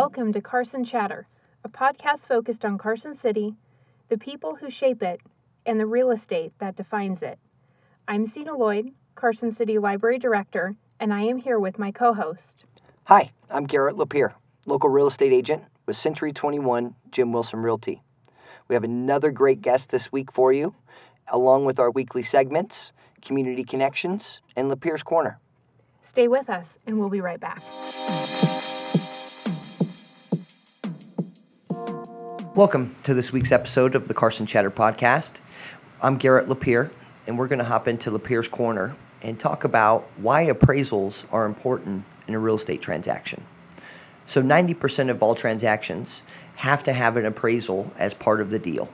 Welcome to Carson Chatter, a podcast focused on Carson City, the people who shape it, and the real estate that defines it. I'm Sena Loyd, Carson City Library Director, and I am here with my co host. Hi, I'm Garrett Lapierre, local real estate agent with Century 21 Jim Wilson Realty. We have another great guest this week for you, along with our weekly segments, Community Connections, and Lapierre's Corner. Stay with us, and we'll be right back. Welcome to this week's episode of the Carson Chatter Podcast. I'm Garrett Lapierre, and we're going to hop into Lapierre's Corner and talk about why appraisals are important in a real estate transaction. So, 90% of all transactions have to have an appraisal as part of the deal.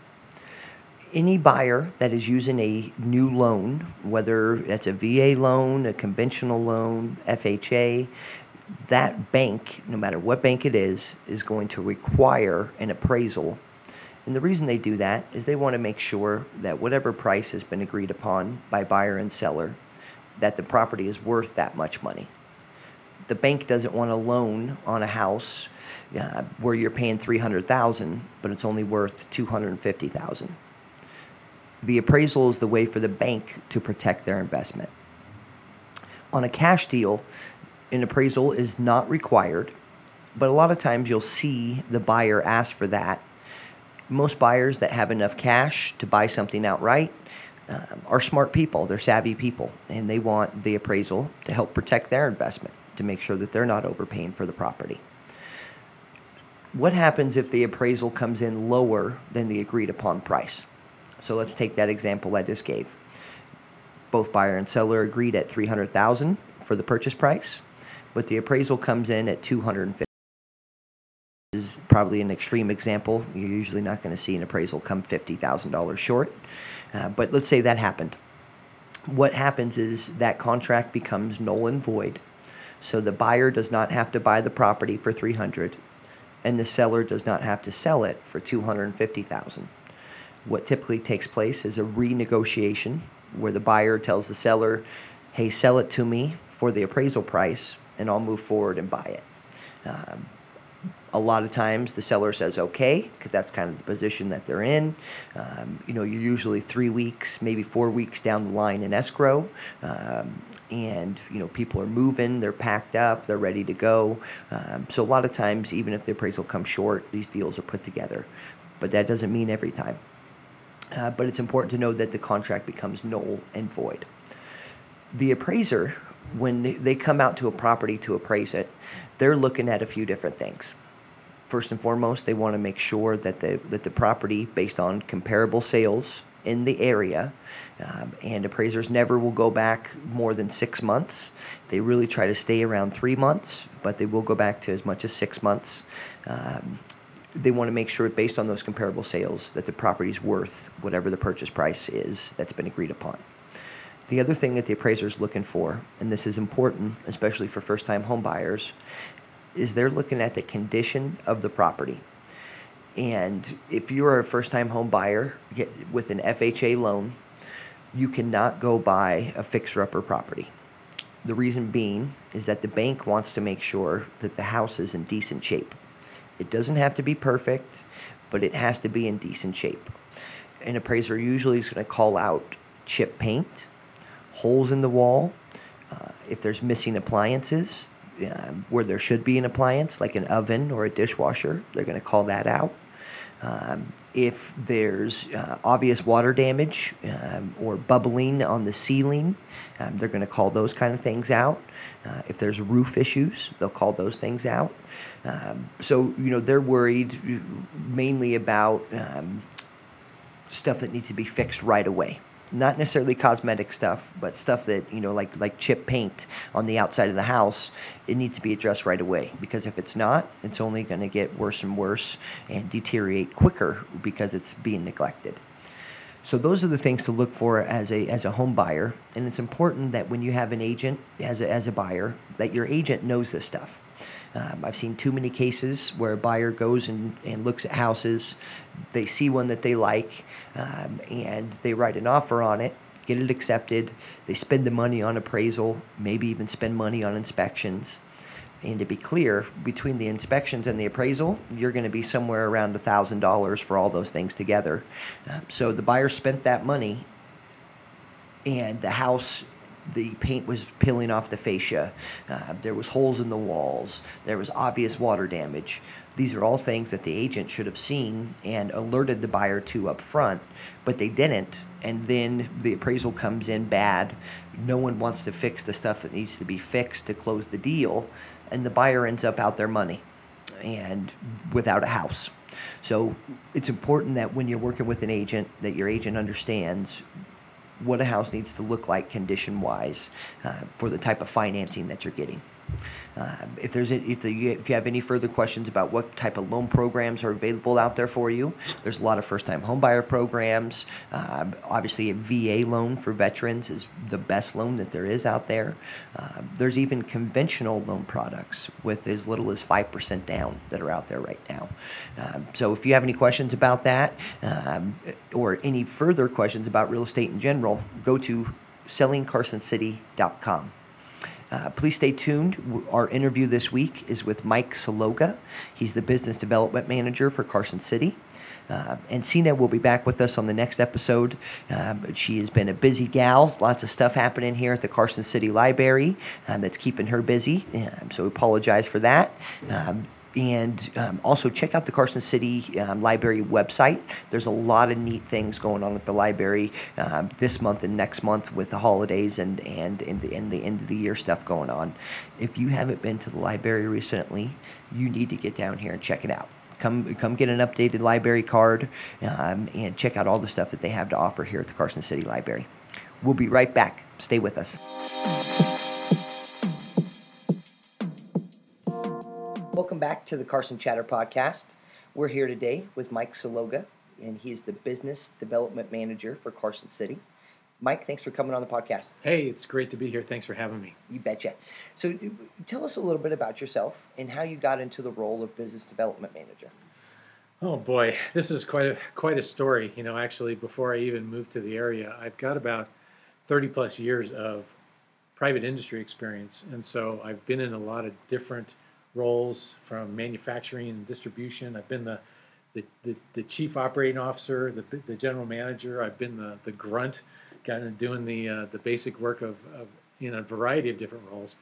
Any buyer that is using a new loan, whether that's a VA loan, a conventional loan, FHA, that bank, no matter what bank it is, is going to require an appraisal. And the reason they do that is they want to make sure that whatever price has been agreed upon by buyer and seller, that the property is worth that much money. The bank doesn't want a loan on a house uh, where you're paying 300,000 but it's only worth 250,000. The appraisal is the way for the bank to protect their investment. On a cash deal, an appraisal is not required, but a lot of times you'll see the buyer ask for that. Most buyers that have enough cash to buy something outright um, are smart people, they're savvy people, and they want the appraisal to help protect their investment, to make sure that they're not overpaying for the property. What happens if the appraisal comes in lower than the agreed upon price? So let's take that example I just gave. Both buyer and seller agreed at 300,000 for the purchase price but the appraisal comes in at 250 is probably an extreme example. You're usually not going to see an appraisal come $50,000 short. Uh, but let's say that happened. What happens is that contract becomes null and void. So the buyer does not have to buy the property for 300 and the seller does not have to sell it for 250,000. What typically takes place is a renegotiation where the buyer tells the seller, "Hey, sell it to me for the appraisal price and I'll move forward and buy it. Um, a lot of times the seller says okay because that's kind of the position that they're in. Um, you know, you're usually three weeks, maybe four weeks down the line in escrow, um, and you know people are moving, they're packed up, they're ready to go. Um, so a lot of times, even if the appraisal comes short, these deals are put together, but that doesn't mean every time. Uh, but it's important to know that the contract becomes null and void. The appraiser when they come out to a property to appraise it, they're looking at a few different things. First and foremost, they want to make sure that the that the property, based on comparable sales in the area, um, and appraisers never will go back more than six months. They really try to stay around three months, but they will go back to as much as six months. Um, they want to make sure, based on those comparable sales, that the property is worth whatever the purchase price is that's been agreed upon. The other thing that the appraiser is looking for, and this is important, especially for first time home buyers, is they're looking at the condition of the property. And if you're a first time home buyer get, with an FHA loan, you cannot go buy a fixer upper property. The reason being is that the bank wants to make sure that the house is in decent shape. It doesn't have to be perfect, but it has to be in decent shape. An appraiser usually is going to call out chip paint, holes in the wall, uh, if there's missing appliances uh, where there should be an appliance, like an oven or a dishwasher, they're going to call that out. Um, if there's uh, obvious water damage um, or bubbling on the ceiling, um, they're going to call those kind of things out. Uh, if there's roof issues, they'll call those things out. Um, so, you know, they're worried mainly about um, stuff that needs to be fixed right away not necessarily cosmetic stuff, but stuff that you know, like like chip paint on the outside of the house, it needs to be addressed right away. Because if it's not, it's only going to get worse and worse and deteriorate quicker because it's being neglected. So those are the things to look for as a as a home buyer, and it's important that when you have an agent as a, as a buyer, that your agent knows this stuff. Um, I've seen too many cases where a buyer goes and, and looks at houses, they see one that they like, um, and they write an offer on it, get it accepted, they spend the money on appraisal, maybe even spend money on inspections. And to be clear, between the inspections and the appraisal, you're going to be somewhere around $1,000 for all those things together. Uh, so the buyer spent that money, and the house the paint was peeling off the fascia. Uh, there was holes in the walls. There was obvious water damage. These are all things that the agent should have seen and alerted the buyer to up front, but they didn't. And then the appraisal comes in bad. No one wants to fix the stuff that needs to be fixed to close the deal, and the buyer ends up out their money and without a house. So it's important that when you're working with an agent, that your agent understands what a house needs to look like condition wise uh, for the type of financing that you're getting. Uh, if there's a, if, the, if you have any further questions about what type of loan programs are available out there for you, there's a lot of first-time homebuyer programs. Uh, obviously, a VA loan for veterans is the best loan that there is out there. Uh, there's even conventional loan products with as little as five percent down that are out there right now. Um, so, if you have any questions about that um, or any further questions about real estate in general, go to sellingcarsoncity.com. Uh, please stay tuned. Our interview this week is with Mike Salogga. He's the business development manager for Carson City. Uh, and Sena will be back with us on the next episode. Um, she has been a busy gal, lots of stuff happening here at the Carson City Library um, that's keeping her busy. Um, so we apologize for that. Um, and um, also check out the Carson City um, Library website. There's a lot of neat things going on at the library uh, this month and next month with the holidays and and and the, and the end of the year stuff going on. If you haven't been to the library recently, you need to get down here and check it out. Come, come get an updated library card um, and check out all the stuff that they have to offer here at the Carson City Library. We'll be right back. Stay with us. Welcome back to the Carson Chatter podcast. We're here today with Mike Salogga, and he is the business development manager for Carson City. Mike, thanks for coming on the podcast. Hey, it's great to be here. Thanks for having me. You betcha. So, tell us a little bit about yourself and how you got into the role of business development manager. Oh boy, this is quite a quite a story. You know, actually, before I even moved to the area, I've got about thirty plus years of private industry experience, and so I've been in a lot of different roles from manufacturing and distribution. I've been the the, the, the chief operating officer, the, the general manager. I've been the, the grunt, kind of doing the uh, the basic work of, of in a variety of different roles.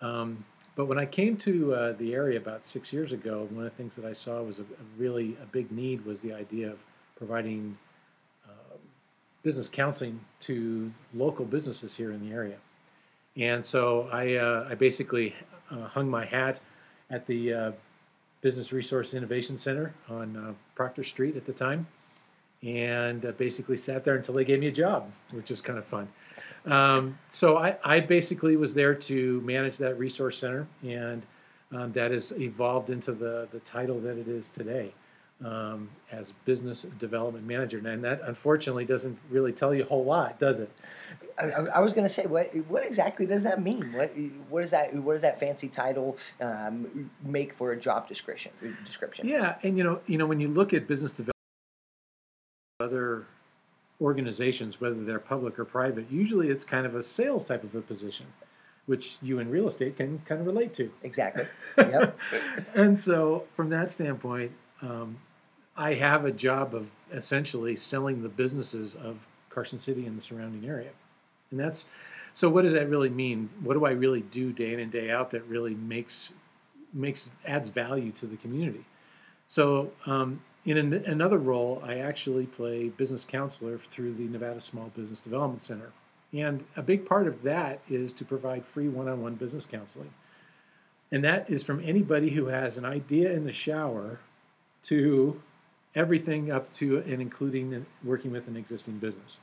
Um, but when I came to uh, the area about six years ago, one of the things that I saw was a, a really a big need was the idea of providing uh, business counseling to local businesses here in the area. And so I, uh, I basically uh, hung my hat at the uh, Business Resource Innovation Center on uh, Proctor Street at the time, and uh, basically sat there until they gave me a job, which was kind of fun. Um, so I, I, basically was there to manage that resource center, and um, that has evolved into the, the title that it is today um, as business development manager. And that unfortunately doesn't really tell you a whole lot, does it? I, I was going to say, what what exactly does that mean? What what is that? What does that fancy title um, make for a job description? Description. Yeah, and you know, you know, when you look at business development, other organizations, whether they're public or private, usually it's kind of a sales type of a position which you in real estate can kind of relate to. Exactly. Yep. and so, from that standpoint, um, I have a job of essentially selling the businesses of Carson City and the surrounding area. And that's so what does that really mean? What do I really do day in and day out that really makes makes adds value to the community? So um, in an, another role, I actually play business counselor through the Nevada Small Business Development Center. And a big part of that is to provide free one-on-one business counseling. And that is from anybody who has an idea in the shower to everything up to and including working with an existing business.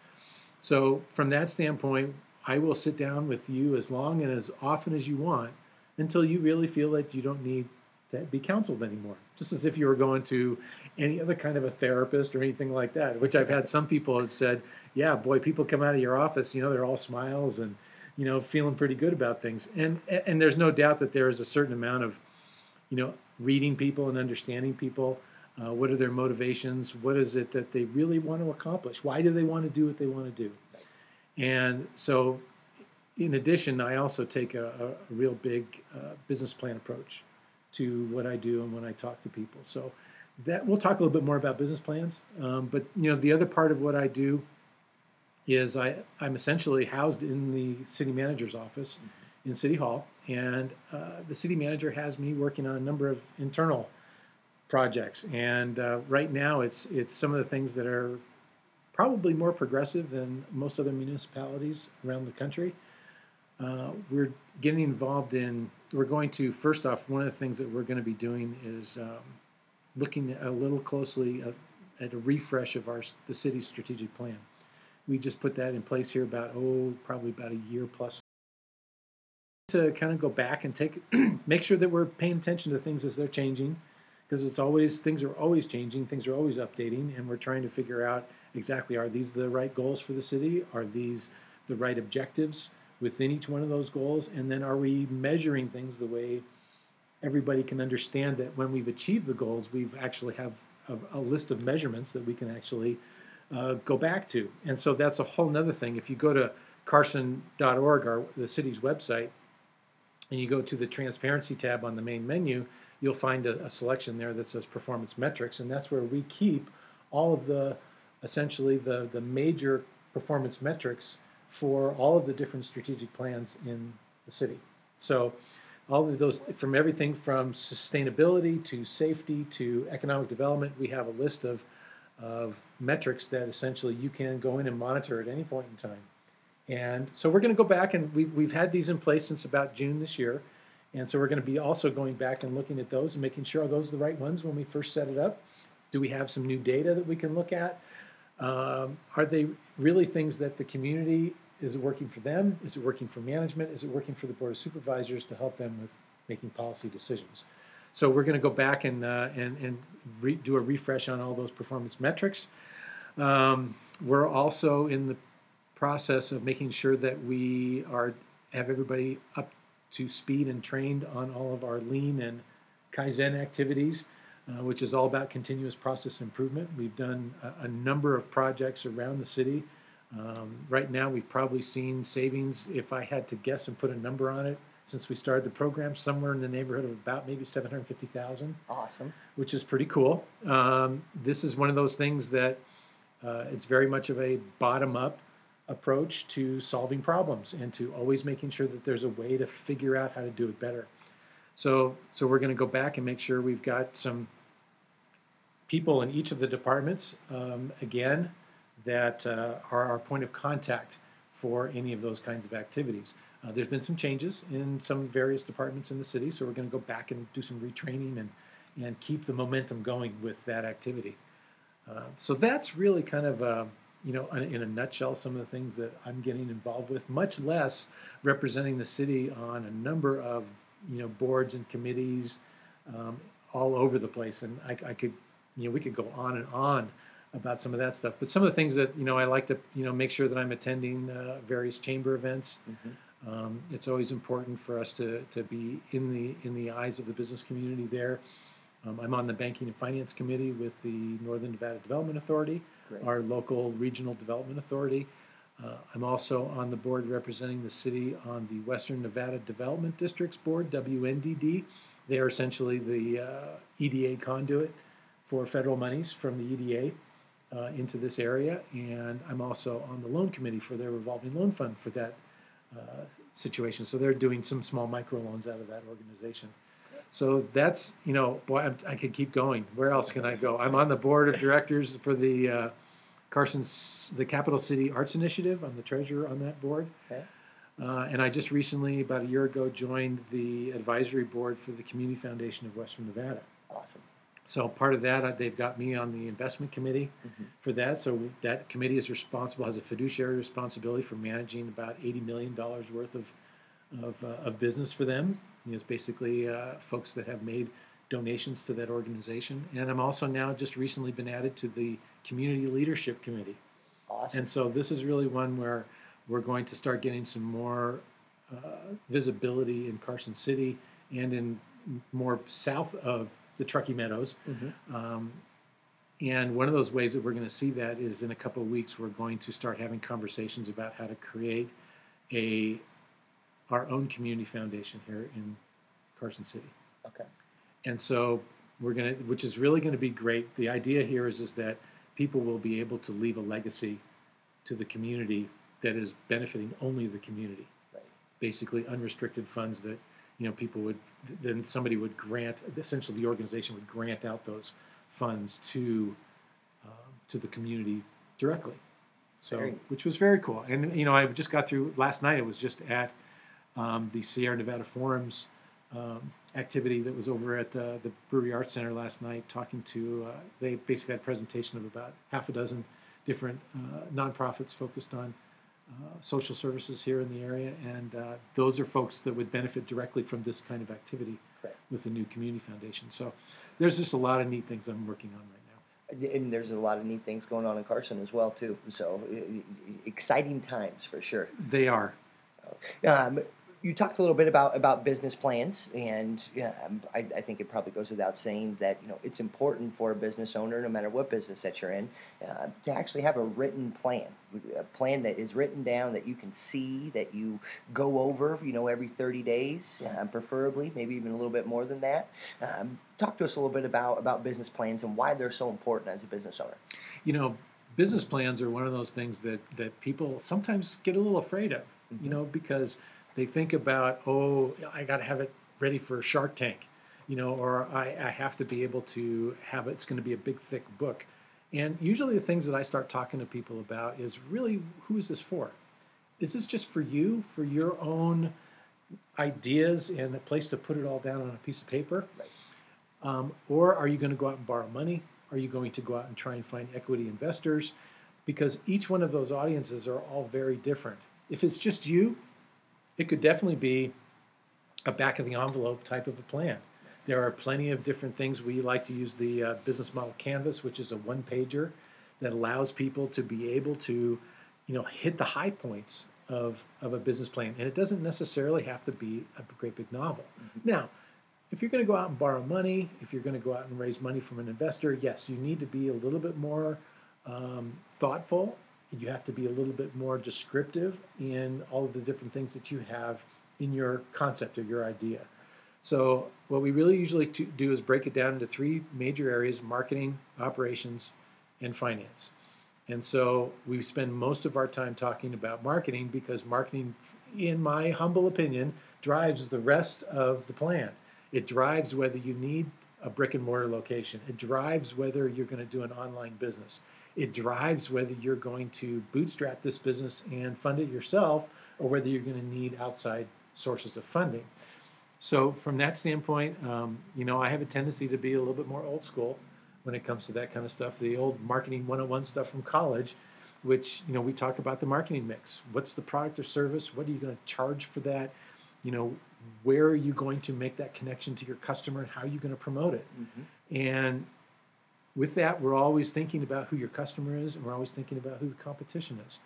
So, from that standpoint, I will sit down with you as long and as often as you want until you really feel that you don't need to be counseled anymore. Just as if you were going to any other kind of a therapist or anything like that, which I've had some people have said, yeah, boy, people come out of your office, you know, they're all smiles and, you know, feeling pretty good about things. And, and there's no doubt that there is a certain amount of, you know, reading people and understanding people uh, what are their motivations? What is it that they really want to accomplish? Why do they want to do what they want to do? And so, in addition, I also take a, a, real big uh, business plan approach to what I do and when I talk to people. So that we'll talk a little bit more about business plans. Um, but you know, the other part of what I do is I I'm essentially housed in the city manager's office in City Hall, and uh, the city manager has me working on a number of internal projects. And uh, right now, it's it's some of the things that are probably more progressive than most other municipalities around the country. Uh, we're getting involved in. We're going to first off. One of the things that we're going to be doing is um, looking a little closely at, at, a refresh of our the city's strategic plan. We just put that in place here about oh probably about a year plus to kind of go back and take make sure that we're paying attention to things as they're changing because it's always things are always changing things are always updating and we're trying to figure out exactly are these the right goals for the city? Are these the right objectives within each one of those goals? And then are we measuring things the way everybody can understand that when we've achieved the goals we've actually have a, a list of measurements that we can actually uh, go back to. And so that's a whole nother thing. If you go to carson.org or the city's website and you go to the transparency tab on the main menu you'll find a, a selection there that says performance metrics and that's where we keep all of the essentially the, the major performance metrics for all of the different strategic plans in the city. So all of those from everything from sustainability to safety to economic development, we have a list of, of metrics that essentially you can go in and monitor at any point in time. And so we're going to go back and we've, we've had these in place since about June this year. And so we're going to be also going back and looking at those and making sure are those the right ones when we first set it up? Do we have some new data that we can look at? Um, are they really things that the community is it working for them? Is it working for management? Is it working for the board of supervisors to help them with making policy decisions? So we're going to go back and uh, and and re- do a refresh on all those performance metrics. Um, we're also in the process of making sure that we are have everybody up to speed and trained on all of our lean and kaizen activities uh, which is all about continuous process improvement. We've done a, a number of projects around the city. Um, right now, we've probably seen savings, if I had to guess and put a number on it, since we started the program, somewhere in the neighborhood of about maybe 750,000. Awesome. Which is pretty cool. Um, this is one of those things that uh, it's very much of a bottom up approach to solving problems and to always making sure that there's a way to figure out how to do it better. So, so we're going to go back and make sure we've got some people in each of the departments, um, again, that uh, are our point of contact for any of those kinds of activities. Uh, there's been some changes in some various departments in the city, so we're going to go back and do some retraining and, and keep the momentum going with that activity. Uh, so that's really kind of, uh, you know, in a nutshell, some of the things that I'm getting involved with, much less representing the city on a number of, you know, boards and committees um, all over the place. And I, I could you know, we could go on and on about some of that stuff. But some of the things that you know, I like to you know make sure that I'm attending uh, various chamber events. Mm-hmm. Um, it's always important for us to to be in the in the eyes of the business community there. Um, I'm on the banking and finance committee with the Northern Nevada Development Authority, Great. our local regional development authority. Uh, I'm also on the board representing the city on the Western Nevada Development Districts Board, WNDD. They are essentially the uh, EDA conduit for federal monies from the EDA uh, into this area, and I'm also on the loan committee for their revolving loan fund for that uh, situation. So they're doing some small micro loans out of that organization. So that's you know, boy, I'm, i could keep going. Where else can I go? I'm on the board of directors for the uh, Carson's the Capital City Arts Initiative. I'm the treasurer on that board. Okay. Uh, and I just recently, about a year ago, joined the advisory board for the Community Foundation of Western Nevada. Awesome. So part of that, uh, they've got me on the investment committee mm-hmm. for that. So that committee is responsible, has a fiduciary responsibility for managing about eighty million dollars worth of of, uh, of business for them. You know, it's basically uh, folks that have made donations to that organization. And I'm also now just recently been added to the community leadership committee. Awesome. And so this is really one where we're going to start getting some more uh, visibility in Carson City and in more south of the Truckee Meadows. Mm-hmm. Um, and one of those ways that we're going to see that is in a couple of weeks, we're going to start having conversations about how to create a our own community foundation here in Carson City. Okay. And so we're gonna, which is really going to be great. The idea here is is that people will be able to leave a legacy to the community that is benefiting only the community. Right. Basically, unrestricted funds that you know people would then somebody would grant essentially the organization would grant out those funds to um, to the community directly. So, Very- which was very cool. And you know, I just got through last night. It was just at um, the Sierra Nevada Forums um, activity that was over at uh, the Brewery Arts Center last night, talking to. Uh, they basically had a presentation of about half a dozen different uh, nonprofits focused on uh, social services here in the area, and uh, those are folks that would benefit directly from this kind of activity with the new community foundation. So, there's just a lot of neat things I'm working on right now. And there's a lot of neat things going on in Carson as well too. So exciting times for sure. They are. Um, you talked a little bit about, about business plans, and yeah, um, I, I think it probably goes without saying that you know it's important for a business owner, no matter what business that you're in, uh, to actually have a written plan, a plan that is written down that you can see, that you go over, you know, every 30 days, uh, preferably, maybe even a little bit more than that. Um, talk to us a little bit about about business plans and why they're so important as a business owner. you know, business plans are one of those things that that people sometimes get a little afraid of. You know, because they think about, oh, I got to have it ready for Shark Tank, you know, or I, I have to be able to have it's going to be a big thick book. And usually, the things that I start talking to people about is really who is this for? Is this just for you, for your own ideas and a place to put it all down on a piece of paper? Right. Um, or are you going to go out and borrow money? Are you going to go out and try and find equity investors? Because each one of those audiences are all very different. If it's just you, it could definitely be a back of the envelope type of a plan. There are plenty of different things. We like to use the uh, business model canvas, which is a one pager that allows people to be able to, you know, hit the high points of, of a business plan. And it doesn't necessarily have to be a great big novel. Now, if you're going to go out and borrow money, if you're going to go out and raise money from an investor, yes, you need to be a little bit more um, thoughtful. You have to be a little bit more descriptive in all of the different things that you have in your concept or your idea. So, what we really usually do is break it down into three major areas marketing, operations, and finance. And so we spend most of our time talking about marketing because marketing, in my humble opinion, drives the rest of the plan. It drives whether you need a brick and mortar location. It drives whether you're going to do an online business. It drives whether you're going to bootstrap this business and fund it yourself or whether you're going to need outside sources of funding. So, from that standpoint, um, you know, I have a tendency to be a little bit more old school when it comes to that kind of stuff. The old marketing 101 stuff from college, which, you know, we talk about the marketing mix. What's the product or service? What are you going to charge for that? You know, where are you going to make that connection to your customer and how are you going to promote it? And with that, we're always thinking about who your customer is and we're always thinking about who the competition is.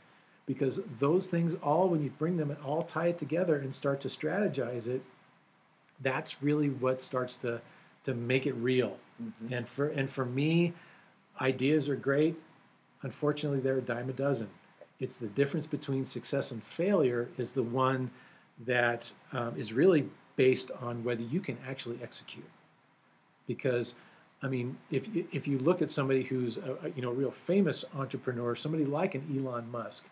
Because those things all, when you bring them and all tie it together and start to strategize it, that's really what starts to to make it real. And for and for me, ideas are great. Unfortunately, they're a dime a dozen. It's the difference between success and failure is the one that um, is really based on whether you can actually execute. Because, I mean, if you- if you look at somebody who's a, you know a real famous entrepreneur, somebody like an Elon Musk,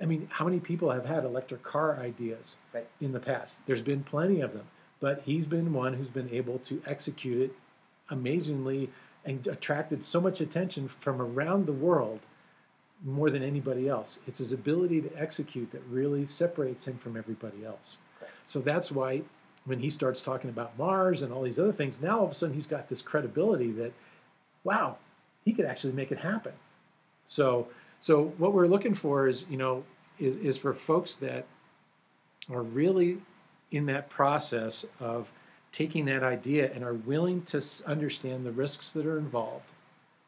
I mean, how many people have had electric car ideas Right. in the past? There's been plenty of them, but he's been one who's been able to execute it amazingly and attracted so much attention from around the world more than anybody else. It's his ability to execute that really separates him from everybody else. So that's why when he starts talking about Mars and all these other things, now all of a sudden he's got this credibility that, wow, he could actually make it happen. So, so what we're looking for is, you know, is, is for folks that are really in that process of taking that idea and are willing to understand the risks that are involved.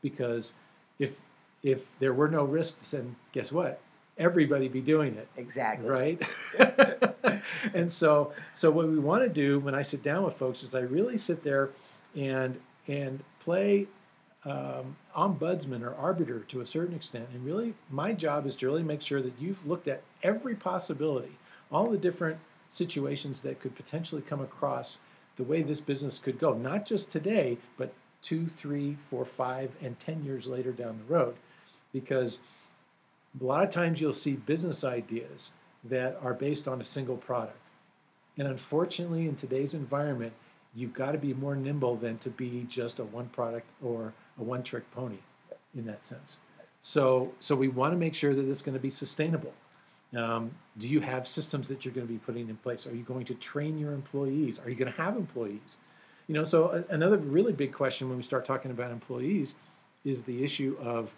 Because if if there were no risks, then guess what? Everybody be doing it Exactly. right and so so what we want to do when i sit down with folks is i really sit there and and play um, ombudsman or arbiter to a certain extent and really my job is to really make sure that you've looked at every possibility all the different situations that could potentially come across the way this business could go, not just today, but two, three, four, five, and 10 years later down the road. Because a lot of times you'll see business ideas that are based on a single product. And unfortunately, in today's environment, you've got to be more nimble than to be just a one product or a one trick pony in that sense. So, so we want to make sure that it's going to be sustainable. Um, do you have systems that you're going to be putting in place? Are you going to train your employees? Are you going to have employees? You know, so a, another really big question when we start talking about employees is the issue of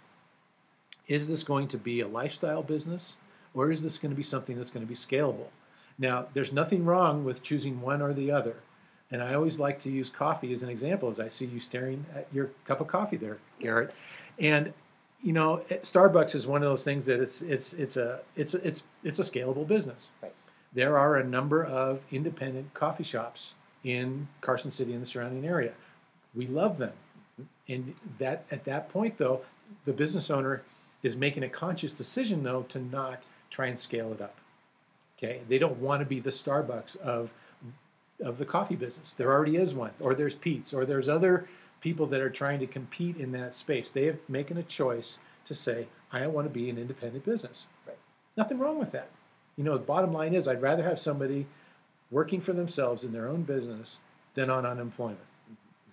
is this going to be a lifestyle business or is this going to be something that's going to be scalable? Now, there's nothing wrong with choosing one or the other. And I always like to use coffee as an example as I see you staring at your cup of coffee there, Garrett. And you know, Starbucks is one of those things that it's it's it's a it's it's it's a scalable business. Right. There are a number of independent coffee shops in Carson City and the surrounding area. We love them, mm-hmm. and that at that point though, the business owner is making a conscious decision though to not try and scale it up. Okay, they don't want to be the Starbucks of of the coffee business. There already is one, or there's Pete's, or there's other people that are trying to compete in that space. They have making a choice to say, I want to be an independent business. Right. Nothing wrong with that. You know, the bottom line is I'd rather have somebody working for themselves in their own business than on unemployment.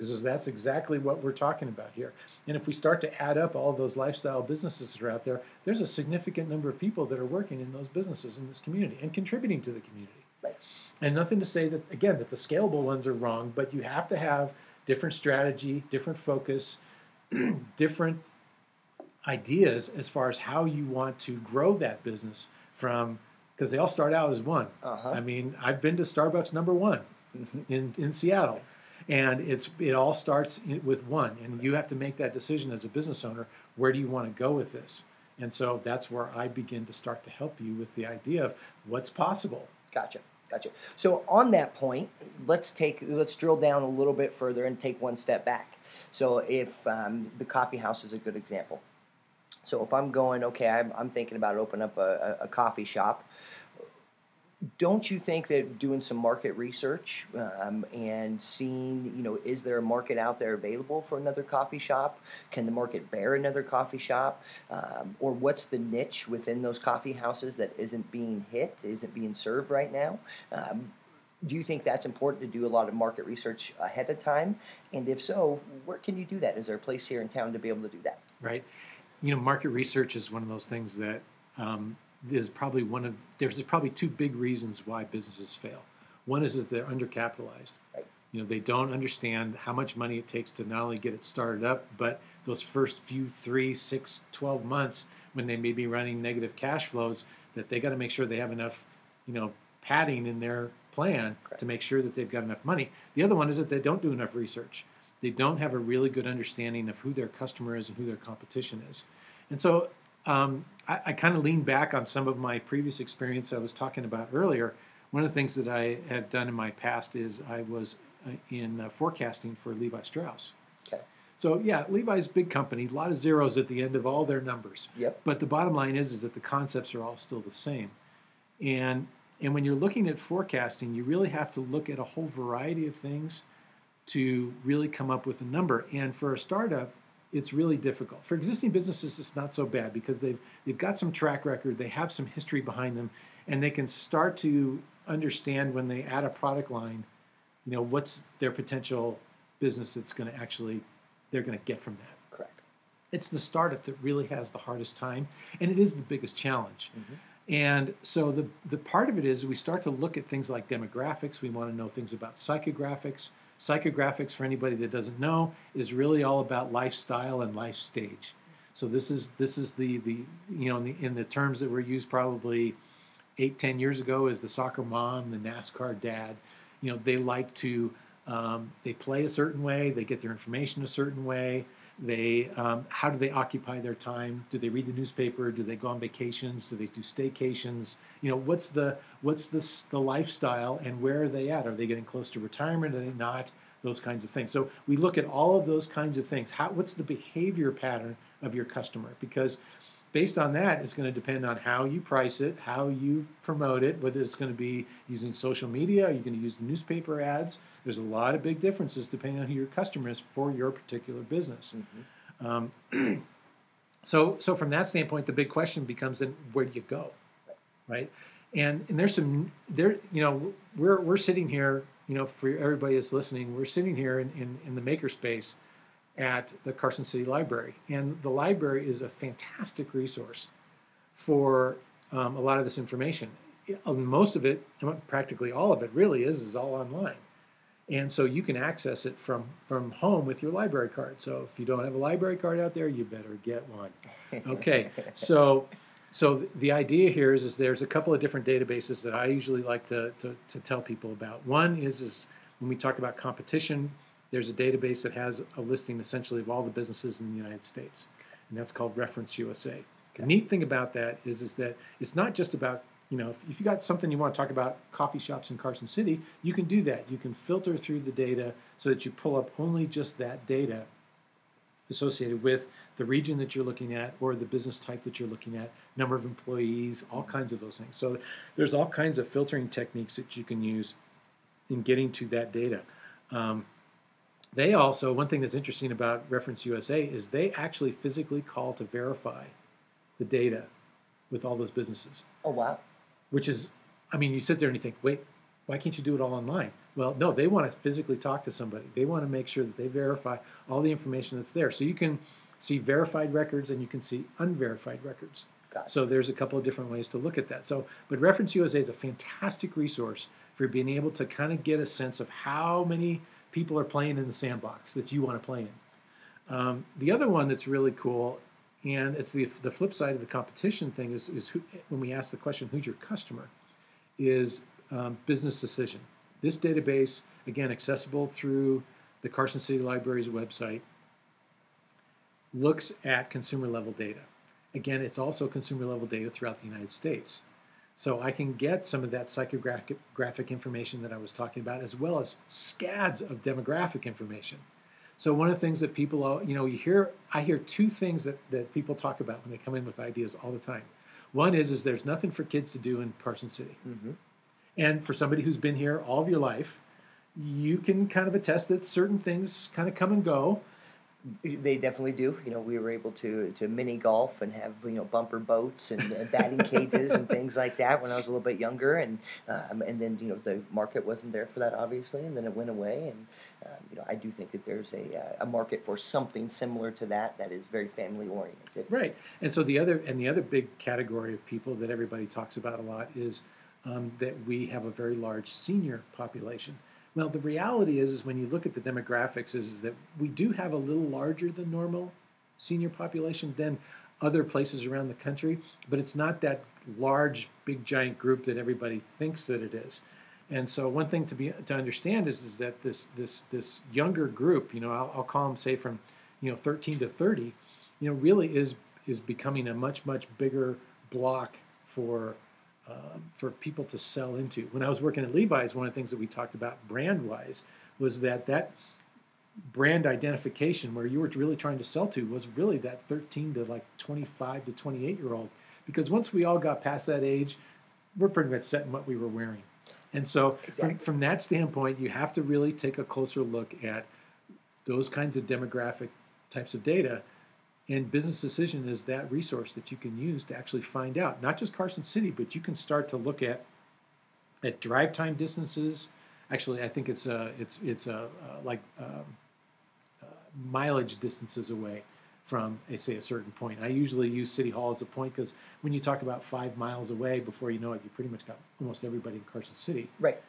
Because that's exactly what we're talking about here. And if we start to add up all those lifestyle businesses that are out there, there's a significant number of people that are working in those businesses in this community and contributing to the community. Right. And nothing to say that, again, that the scalable ones are wrong, but you have to have different strategy, different focus, different ideas as far as how you want to grow that business from because they all start out as one. Uh-huh. I mean, I've been to Starbucks number one mm-hmm. in, in Seattle, and it's it all starts with one, and you have to make that decision as a business owner. Where do you want to go with this? And so that's where I begin to start to help you with the idea of what's possible. Gotcha. Gotcha. So on that point, let's take let's drill down a little bit further and take one step back. So if um, the coffee house is a good example. So if I'm going, okay, I'm, I'm thinking about opening up a, a, a coffee shop don't you think that doing some market research um, and seeing, you know, is there a market out there available for another coffee shop? Can the market bear another coffee shop? Um, or what's the niche within those coffee houses that isn't being hit, isn't being served right now? Um, do you think that's important to do a lot of market research ahead of time? And if so, where can you do that? Is there a place here in town to be able to do that? Right. You know, market research is one of those things that um, is probably one of there's probably two big reasons why businesses fail. One is that they're undercapitalized. Right. You know, they don't understand how much money it takes to not only get it started up, but those first few three, six, 12 months when they may be running negative cash flows, that they got to make sure they have enough, you know, padding in their plan Correct. to make sure that they've got enough money. The other one is that they don't do enough research. They don't have a really good understanding of who their customer is and who their competition is. And so um, I, I kind of lean back on some of my previous experience I was talking about earlier. One of the things that I have done in my past is I was uh, in uh, forecasting for Levi Strauss. Okay. So yeah, Levi's big company, a lot of zeros at the end of all their numbers. Yep. But the bottom line is is that the concepts are all still the same. And and when you're looking at forecasting, you really have to look at a whole variety of things to really come up with a number. And for a startup, it's really difficult. For existing businesses, it's not so bad because they've they've got some track record, they have some history behind them, and they can start to understand when they add a product line, you know, what's their potential business that's going to actually they're going to get from that. Correct. It's the startup that really has the hardest time, and it is the biggest challenge. Mm-hmm. And so the the part of it is we start to look at things like demographics. We want to know things about psychographics. Psychographics, for anybody that doesn't know, is really all about lifestyle and life stage. So this is this is the the you know in the, in the terms that were used probably eight ten years ago is the soccer mom, the NASCAR dad. You know they like to um, they play a certain way, they get their information a certain way. They um, how do they occupy their time? Do they read the newspaper? Do they go on vacations? Do they do staycations? You know, what's the what's the the lifestyle and where are they at? Are they getting close to retirement? Are they not? Those kinds of things. So we look at all of those kinds of things. How what's the behavior pattern of your customer? Because based on that, it's going to depend on how you price it, how you promote it, whether it's going to be using social media, are you going to use newspaper ads? There's a lot of big differences depending on who your customer is for your particular business. Mm-hmm. Um, so, so from that standpoint, the big question becomes then where do you go, right? And and there's some there, you know, we're we're sitting here, you know, for everybody that's listening, we're sitting here in, in, in the makerspace at the Carson City Library. And the library is a fantastic resource for um, a lot of this information. Most of it, practically all of it, really is is all online, and so you can access it from from home with your library card. So if you don't have a library card out there, you better get one. Okay, so so the idea here is, is there's a couple of different databases that I usually like to, to, to tell people about. One is is when we talk about competition there's a database that has a listing essentially of all the businesses in the United States, and that's called Reference USA. Okay. The neat thing about that is, is that it's not just about you know, if, if you got something you want to talk about coffee shops in Carson City, you can do that. You can filter through the data so that you pull up only just that data associated with the region that you're looking at or the business type that you're looking at, number of employees, all kinds of those things. So there's all kinds of filtering techniques that you can use in getting to that data. Um, they also, one thing that's interesting about Reference USA is they actually physically call to verify the data with all those businesses. Oh, wow. Which is, I mean, you sit there and you think, wait, why can't you do it all online? Well, no, they want to physically talk to somebody. They want to make sure that they verify all the information that's there. So you can see verified records and you can see unverified records. So there's a couple of different ways to look at that. So, but Reference USA is a fantastic resource for being able to kind of get a sense of how many people are playing in the sandbox that you want to play in. Um, the other one that's really cool, and it's the, the flip side of the competition thing, is, is who, when we ask the question, who's your customer, is um, business decision. This database, again, accessible through the Carson City Library's website, looks at consumer level data. Again, it's also consumer level data throughout the United States. So I can get some of that psychographic information that I was talking about, as well as scads of demographic information. So one of the things that people, you know, you hear, I hear two things that, that people talk about when they come in with ideas all the time. One is, is there's nothing for kids to do in Carson City. Mm-hmm. And for somebody who's been here all of your life, you can kind of attest that certain things kind of come and go. They definitely do. You know, we were able to to mini golf and have you know bumper boats and uh, batting cages and things like that when I was a little bit younger, and um, and then you know the market wasn't there for that obviously, and then it went away, and um, you know I do think that there's a uh, a market for something similar to that that is very family oriented. Right, and so the other and the other big category of people that everybody talks about a lot is um, that we have a very large senior population. Well, the reality is, is when you look at the demographics, is, is that we do have a little larger than normal senior population than other places around the country, but it's not that large, big, giant group that everybody thinks that it is. And so, one thing to be to understand is, is that this this this younger group, you know, I'll, I'll call them say from, you know, 13 to 30, you know, really is is becoming a much much bigger block for um, for people to sell into. When I was working at Levi's, one of the things that we talked about brand wise was that that brand identification where you were really trying to sell to was really that 13 to like 25 to 28 year old. Because once we all got past that age, we're pretty much set in what we were wearing. And so, exactly. from, from that standpoint, you have to really take a closer look at those kinds of demographic types of data and business decision is that resource that you can use to actually find out not just Carson City, but you can start to look at at drive time distances. Actually, I think it's uh, it's it's uh, uh, like um, uh, mileage distances away from a, say a certain point. I usually use City Hall as a point because when you talk about five miles away, before you know it, you pretty much got almost everybody in Carson City. Right.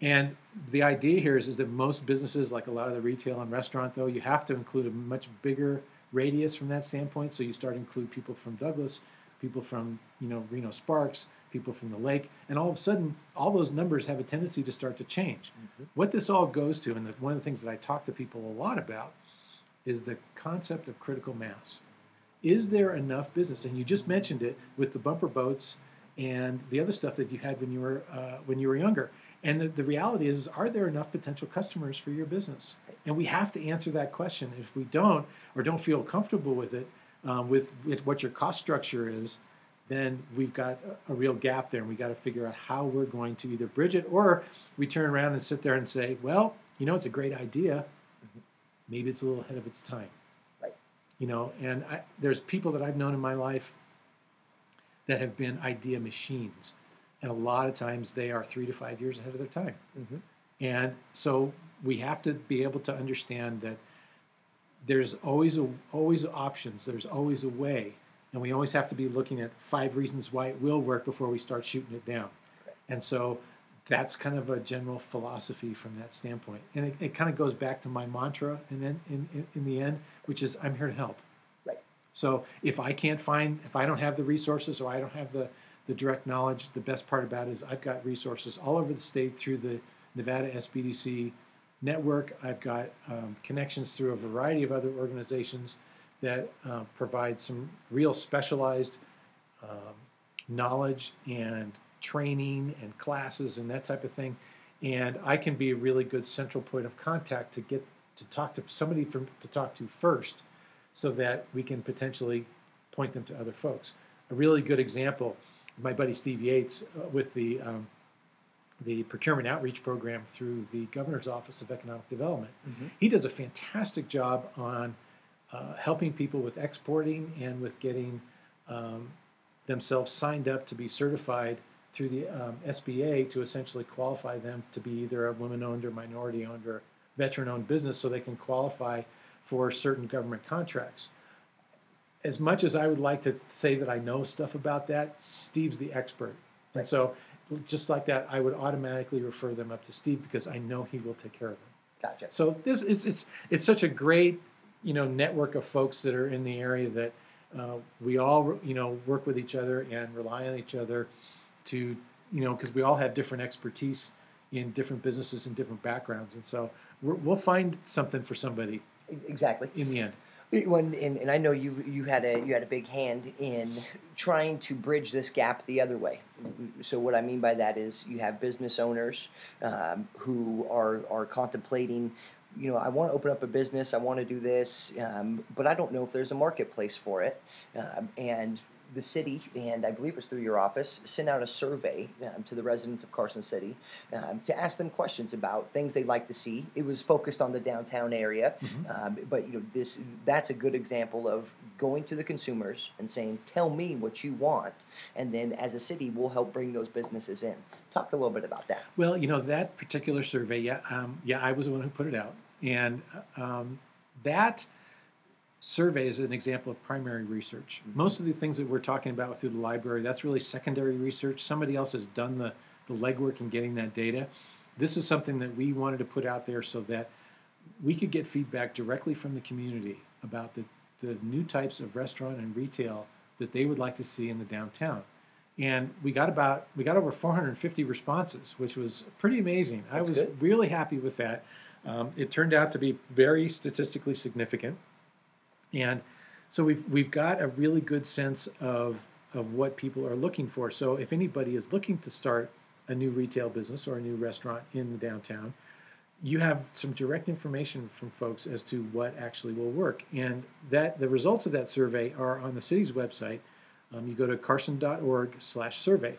And the idea here is, is that most businesses, like a lot of the retail and restaurant, though, you have to include a much bigger radius from that standpoint. So you start to include people from Douglas, people from you know Reno Sparks, people from the lake, and all of a sudden, all those numbers have a tendency to start to change. Mm-hmm. What this all goes to, and the, one of the things that I talk to people a lot about, is the concept of critical mass. Is there enough business? And you just mentioned it with the bumper boats and the other stuff that you had when you were uh, when you were younger. And the, the reality is, are there enough potential customers for your business? And we have to answer that question. If we don't, or don't feel comfortable with it, um, with, with what your cost structure is, then we've got a, a real gap there, and we got to figure out how we're going to either bridge it, or we turn around and sit there and say, well, you know, it's a great idea. Maybe it's a little ahead of its time. Right. You know, and I, there's people that I've known in my life that have been idea machines, and a lot of times they are three to five years ahead of their time. Mhm. And so we have to be able to understand that there's always a, always options. There's always a way, and we always have to be looking at five reasons why it will work before we start shooting it down. And so that's kind of a general philosophy from that standpoint. And it, it kind of goes back to my mantra, and then in, in, in the end, which is I'm here to help. Right. So if I can't find, if I don't have the resources or I don't have the, the direct knowledge, the best part about it is I've got resources all over the state through the Nevada SBDC network. I've got um, connections through a variety of other organizations that uh, provide some real specialized um, knowledge and training and classes and that type of thing. And I can be a really good central point of contact to get to talk to somebody from to talk to first, so that we can potentially point them to other folks. A really good example, my buddy Steve Yates uh, with the um, the procurement outreach program through the governor's office of economic development. Mhm. He does a fantastic job on uh, helping people with exporting and with getting um, themselves signed up to be certified through the um, SBA to essentially qualify them to be either a women-owned or minority-owned or veteran-owned business, so they can qualify for certain government contracts. As much as I would like to say that I know stuff about that, Steve's the expert, and so just like that, I would automatically refer them up to Steve because I know he will take care of them. Gotcha. So this it's it's it's such a great you know network of folks that are in the area that uh, we all you know work with each other and rely on each other to you know because we all have different expertise in different businesses and different backgrounds, and so we're, we'll find something for somebody Exactly. in the end. When, and, and I know you you had a you had a big hand in trying to bridge this gap the other way. So what I mean by that is you have business owners um, who are are contemplating. You know, I want to open up a business. I want to do this, um, but I don't know if there's a marketplace for it. Um, and the city, and I believe it was through your office, sent out a survey um, to the residents of Carson City um, to ask them questions about things they'd like to see. It was focused on the downtown area, um, but you know this that's a good example of going to the consumers and saying, "Tell me what you want," and then as a city, we'll help bring those businesses in. Talk a little bit about that. Well, you know that particular survey, yeah, um, yeah, I was the one who put it out, and um, that survey is an example of primary research. Most of the things that we're talking about through the library, that's really secondary research. Somebody else has done the the legwork in getting that data. This is something that we wanted to put out there so that we could get feedback directly from the community about the, the new types of restaurant and retail that they would like to see in the downtown. And we got about we got over 450 responses, which was pretty amazing. I was good. really happy with that. Um, it turned out to be very statistically significant, and so we've we've got a really good sense of of what people are looking for. So if anybody is looking to start a new retail business or a new restaurant in the downtown, you have some direct information from folks as to what actually will work. And that the results of that survey are on the city's website. Um, you go to carson.org/survey,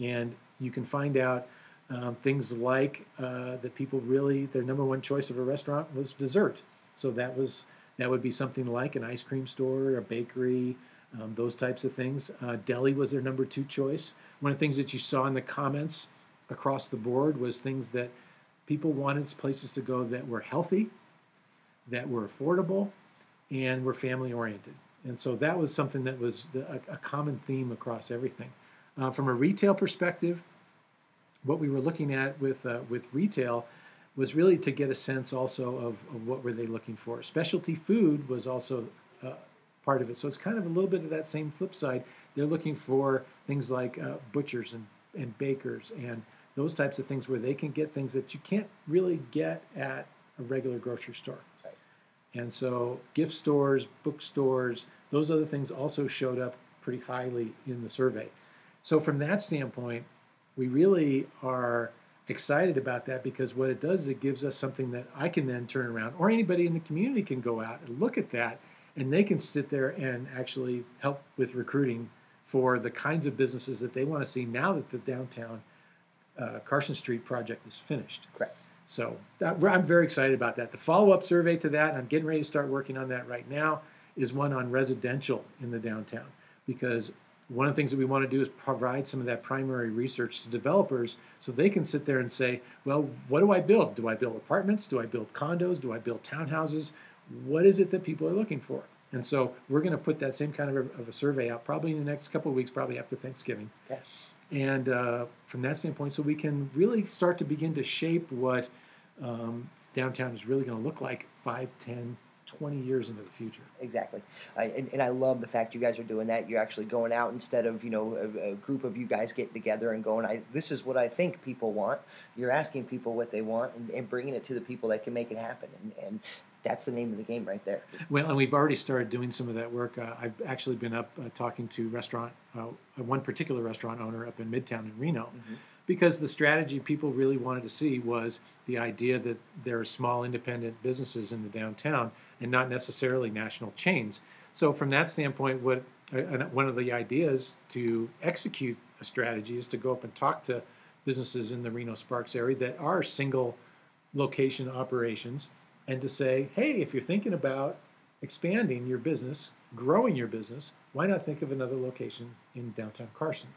and you can find out um, things like uh, that people really their number one choice of a restaurant was dessert. So that was that would be something like an ice cream store, a bakery, um, those types of things. Uh, deli was their number two choice. One of the things that you saw in the comments across the board was things that people wanted places to go that were healthy, that were affordable, and were family oriented. And so that was something that was the, a, a common theme across everything. Uh, from a retail perspective, what we were looking at with uh, with retail was really to get a sense also of, of what were they looking for. Specialty food was also uh, part of it. So it's kind of a little bit of that same flip side. They're looking for things like uh, butchers and, and bakers and those types of things where they can get things that you can't really get at a regular grocery store. Right. And so gift stores, bookstores, those other things also showed up pretty highly in the survey. So from that standpoint, we really are excited about that because what it does is it gives us something that I can then turn around or anybody in the community can go out and look at that and they can sit there and actually help with recruiting for the kinds of businesses that they want to see now that the downtown uh, Carson Street project is finished. Correct. So that, I'm very excited about that. The follow-up survey to that, and I'm getting ready to start working on that right now, is one on residential in the downtown because one of the things that we want to do is provide some of that primary research to developers so they can sit there and say, well, what do I build? Do I build apartments? Do I build condos? Do I build townhouses? What is it that people are looking for? And so we're going to put that same kind of a, of a survey out probably in the next couple of weeks, probably after Thanksgiving. Yeah. And uh, from that standpoint, so we can really start to begin to shape what um, downtown is really going to look like 5, 10, 20 years into the future. Exactly, I, and, and I love the fact you guys are doing that. You're actually going out instead of you know a, a group of you guys getting together and going. I this is what I think people want. You're asking people what they want and, and bringing it to the people that can make it happen. And, and that's the name of the game right there. Well, and we've already started doing some of that work. Uh, I've actually been up uh, talking to restaurant, uh, one particular restaurant owner up in Midtown in Reno, Mm-hmm. Because the strategy people really wanted to see was the idea that there are small independent businesses in the downtown and not necessarily national chains. So, from that standpoint, what uh, one of the ideas to execute a strategy is to go up and talk to businesses in the Reno Sparks area that are single location operations and to say, hey, if you're thinking about expanding your business, growing your business, why not think of another location in downtown Carson?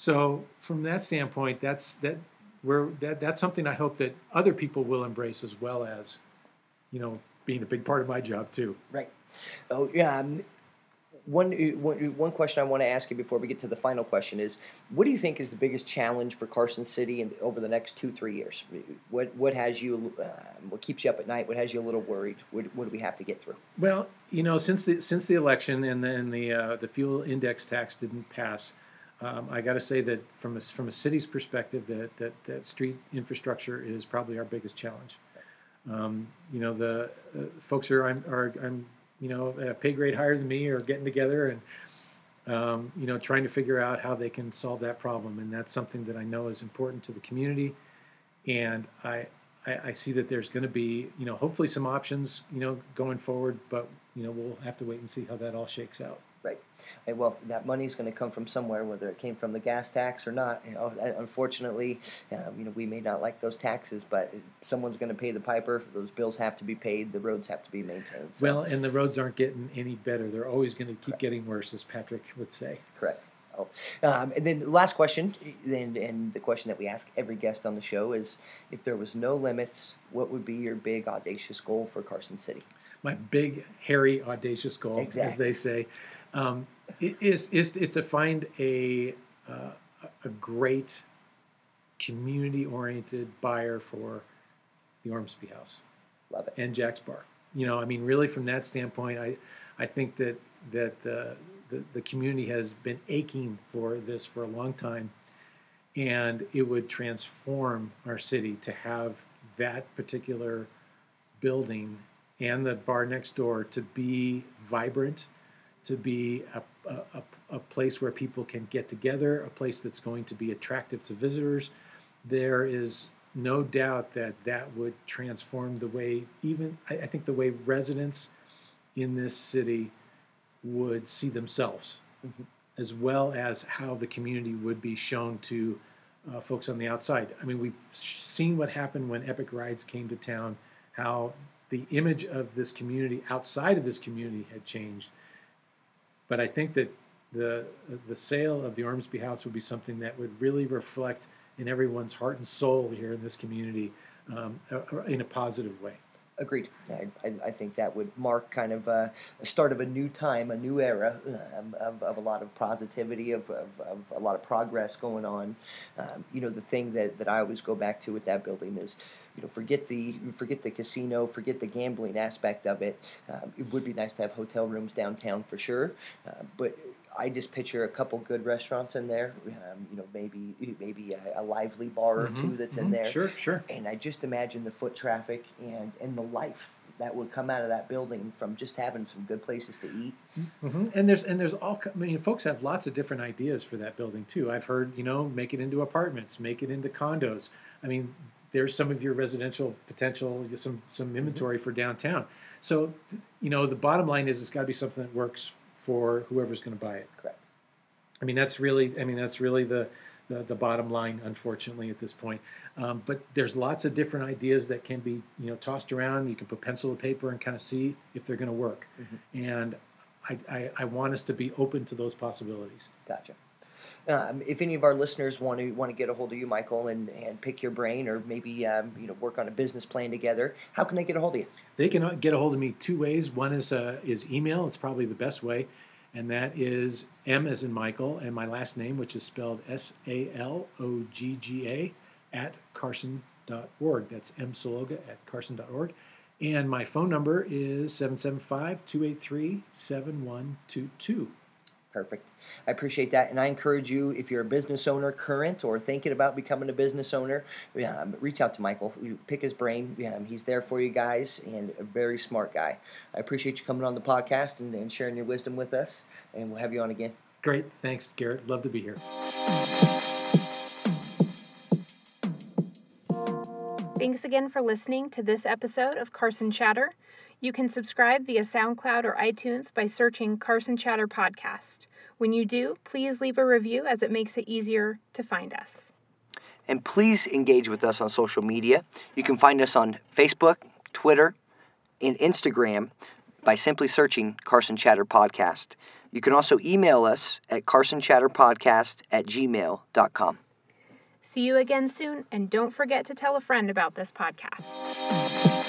So from that standpoint, that's that we're that that's something I hope that other people will embrace as well as, you know, being a big part of my job too. Right. Oh yeah. Um, one, uh, one, one question I want to ask you before we get to the final question is, what do you think is the biggest challenge for Carson City in, over the next two, three years? What what has you, uh, what keeps you up at night? What has you a little worried? What, what do we have to get through? Well, you know, since the since the election and then the uh, the fuel index tax didn't pass, um, I got to say that from a, from a city's perspective, that, that that street infrastructure is probably our biggest challenge. Um, you know, the uh, folks are I'm are I'm you know a pay grade higher than me are getting together and um, you know trying to figure out how they can solve that problem, and that's something that I know is important to the community, and I. I, I see that there's going to be, you know, hopefully some options, you know, going forward, but you know, we'll have to wait and see how that all shakes out. Right. Well, that money is going to come from somewhere, whether it came from the gas tax or not. You know, unfortunately, um, you know, we may not like those taxes, but someone's going to pay the piper. Those bills have to be paid. The roads have to be maintained. So. Well, and the roads aren't getting any better. They're always going to keep Correct. getting worse, as Patrick would say. Correct. Oh. Um, and then the last question, and, and the question that we ask every guest on the show is, if there was no limits, what would be your big audacious goal for Carson City? My big, hairy, audacious goal, as they say, um, is, is is to find a uh, a great community-oriented buyer for the Ormsby House. Love it. and Jack's Bar. You know, I mean, really, from that standpoint, I, I think that that uh, the the community has been aching for this for a long time, and it would transform our city to have that particular building and the bar next door to be vibrant, to be a, a, a- place where people can get together, a place that's going to be attractive to visitors. There is no doubt that that would transform the way, even I, I think, the way residents in this city would see themselves, Mhm. as well as how the community would be shown to uh, folks on the outside. I mean, we've seen what happened when Epic Rides came to town, how the image of this community outside of this community had changed. But I think that the the sale of the Ormsby House would be something that would really reflect in everyone's heart and soul here in this community um, uh, in a positive way. Agreed. I, I, I think that would mark kind of a, a start of a new time, a new era um, of, of a lot of positivity, of, of, of a lot of progress going on. Um, you know, the thing that, that I always go back to with that building is, you know, forget the forget the casino, forget the gambling aspect of it. Um, it would be nice to have hotel rooms downtown for sure, uh, but I just picture a couple good restaurants in there. Um, you know, maybe maybe a, a lively bar or two Mhm, that's in mhm, there Sure, sure. and I just imagine the foot traffic and and the life that would come out of that building from just having some good places to eat. hmm And there's and there's all. I mean, folks have lots of different ideas for that building too. I've heard, you know, make it into apartments, make it into condos. I mean, there's some of your residential potential, some some inventory for downtown. So, you know, the bottom line is it's got to be something that works for whoever's going to buy it. Correct. I mean, that's really, I mean, that's really the the, the bottom line, unfortunately, at this point. Um, but there's lots of different ideas that can be, you know, tossed around. You can put pencil to paper and kind of see if they're going to work. And I, I, I want us to be open to those possibilities. Gotcha. Um, if any of our listeners want to want to get a hold of you, Michael, and, and pick your brain, or maybe um, you know work on a business plan together, how can they get a hold of you? They can uh, get a hold of me two ways. One is uh, is email. It's probably the best way, and that is M as in Michael and my last name, which is spelled S A L O G G A at carson.org. That's M Salogga at carson.org. And my phone number is 775 283 7122. Perfect. I appreciate that, and I encourage you if you're a business owner, current or thinking about becoming a business owner, um, reach out to Michael. You pick his brain. Um, he's there for you guys, and a very smart guy. I appreciate you coming on the podcast and, and sharing your wisdom with us, and we'll have you on again. Great. Thanks, Garrett. Love to be here. Thanks again for listening to this episode of Carson Chatter. You can subscribe via SoundCloud or iTunes by searching Carson Chatter Podcast. When you do, please leave a review as it makes it easier to find us. And please engage with us on social media. You can find us on Facebook, Twitter, and Instagram by simply searching Carson Chatter Podcast. You can also email us at carsonchatterpodcast at gmail.com. See you again soon, and don't forget to tell a friend about this podcast.